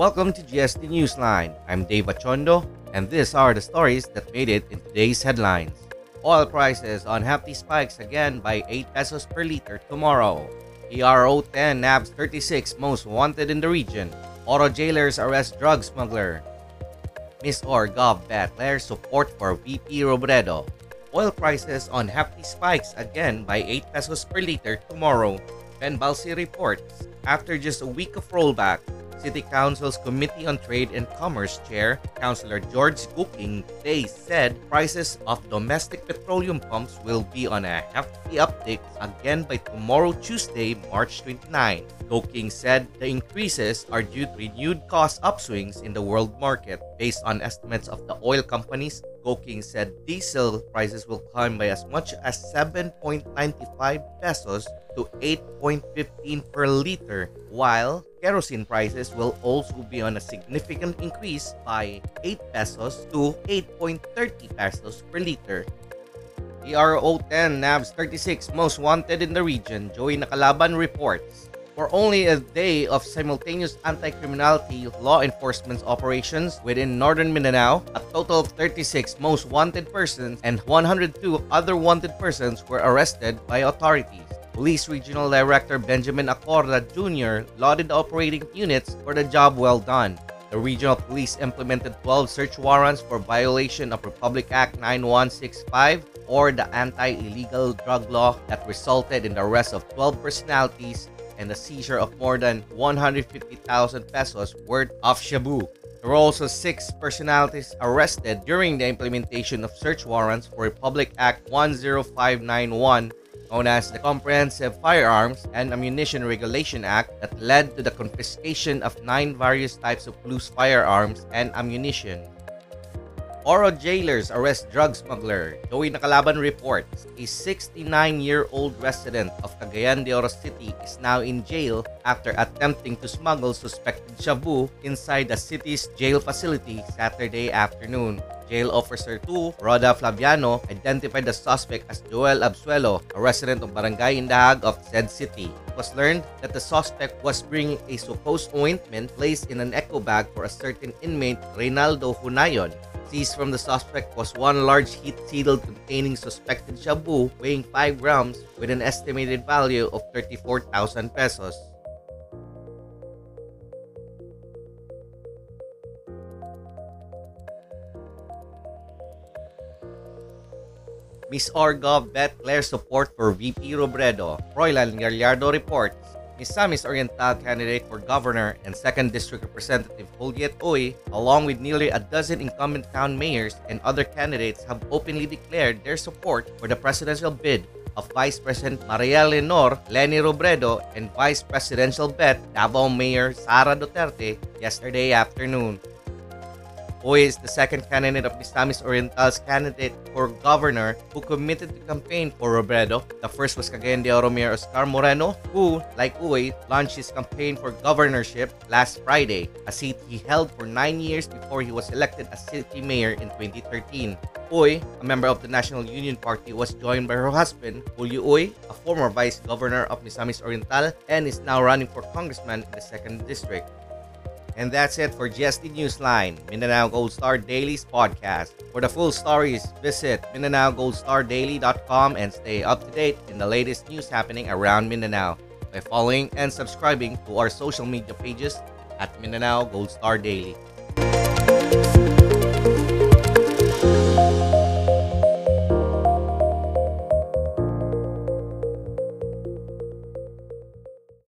Welcome to GSD Newsline. I'm Dave Achondo, and these are the stories that made it in today's headlines. Oil prices on hefty spikes again by 8 pesos per liter tomorrow. PRO 10 nabs 36 most wanted in the region. Oro jailers arrest drug smuggler. Misor Gov declares support for VP Robredo. Oil prices on hefty spikes again by 8 pesos per liter tomorrow. Ben Balsi reports. After just a week of rollback, City Council's Committee on Trade and Commerce Chair, Councilor George Goking, they said prices of domestic petroleum pumps will be on a hefty uptick again by tomorrow, Tuesday, March 29. Goking said the increases are due to renewed cost upswings in the world market. Based on estimates of the oil companies, Goking said diesel prices will climb by as much as 7.95 pesos to 8.15 per liter, while kerosene prices will also be on a significant increase by 8 pesos to 8.30 pesos per liter. PRO 10 nabs 36 most wanted in the region, Joey Nakalaban reports. For only a day of simultaneous anti-criminality law enforcement operations within northern Mindanao, a total of 36 most wanted persons and 102 other wanted persons were arrested by authorities. Police Regional Director Benjamin Acorda Jr. lauded the operating units for the job well done. The regional police implemented 12 search warrants for violation of Republic Act 9165 or the anti-illegal drug law that resulted in the arrest of 12 personalities and the seizure of more than 150,000 pesos worth of shabu. There were also six personalities arrested during the implementation of search warrants for Republic Act 10591 known as the Comprehensive Firearms and Ammunition Regulation Act that led to the confiscation of nine various types of loose firearms and ammunition. Oro jailers arrest drug smuggler. Joey Nakalaban reports a 69-year-old resident of Cagayan de Oro City is now in jail after attempting to smuggle suspected shabu inside the city's jail facility Saturday afternoon. Jail Officer 2, Roda Flaviano, identified the suspect as Joel Absuelo, a resident of Barangay Indahag of said city. It was learned that the suspect was bringing a supposed ointment placed in an echo bag for a certain inmate, Reynaldo Hunayon. Seized from the suspect was one large heat needle containing suspected shabu weighing 5 grams with an estimated value of 34,000 pesos. Misor Gov declares support for VP Robredo. Roylan Gallardo reports. Misamis Oriental candidate for governor and 2nd District Representative Juliet Uy, along with nearly a dozen incumbent town mayors and other candidates, have openly declared their support for the presidential bid of Vice President Maria Leonor Lenny Robredo and Vice Presidential bet Davao Mayor Sara Duterte yesterday afternoon. Uy is the second candidate of Misamis Oriental's candidate for governor who committed to campaign for Robredo. The first was Cagayan de Oro Oscar Moreno, who, like Uy, launched his campaign for governorship last Friday, a seat he held for nine years before he was elected as city mayor in 2013. Uy, a member of the National Union Party, was joined by her husband, Julio Uy, a former vice governor of Misamis Oriental and is now running for congressman in the 2nd District. And that's it for GSD Newsline, Mindanao Gold Star Daily's podcast. For the full stories, visit MindanaoGoldStarDaily.com and stay up to date in the latest news happening around Mindanao by following and subscribing to our social media pages at Mindanao Gold Star Daily.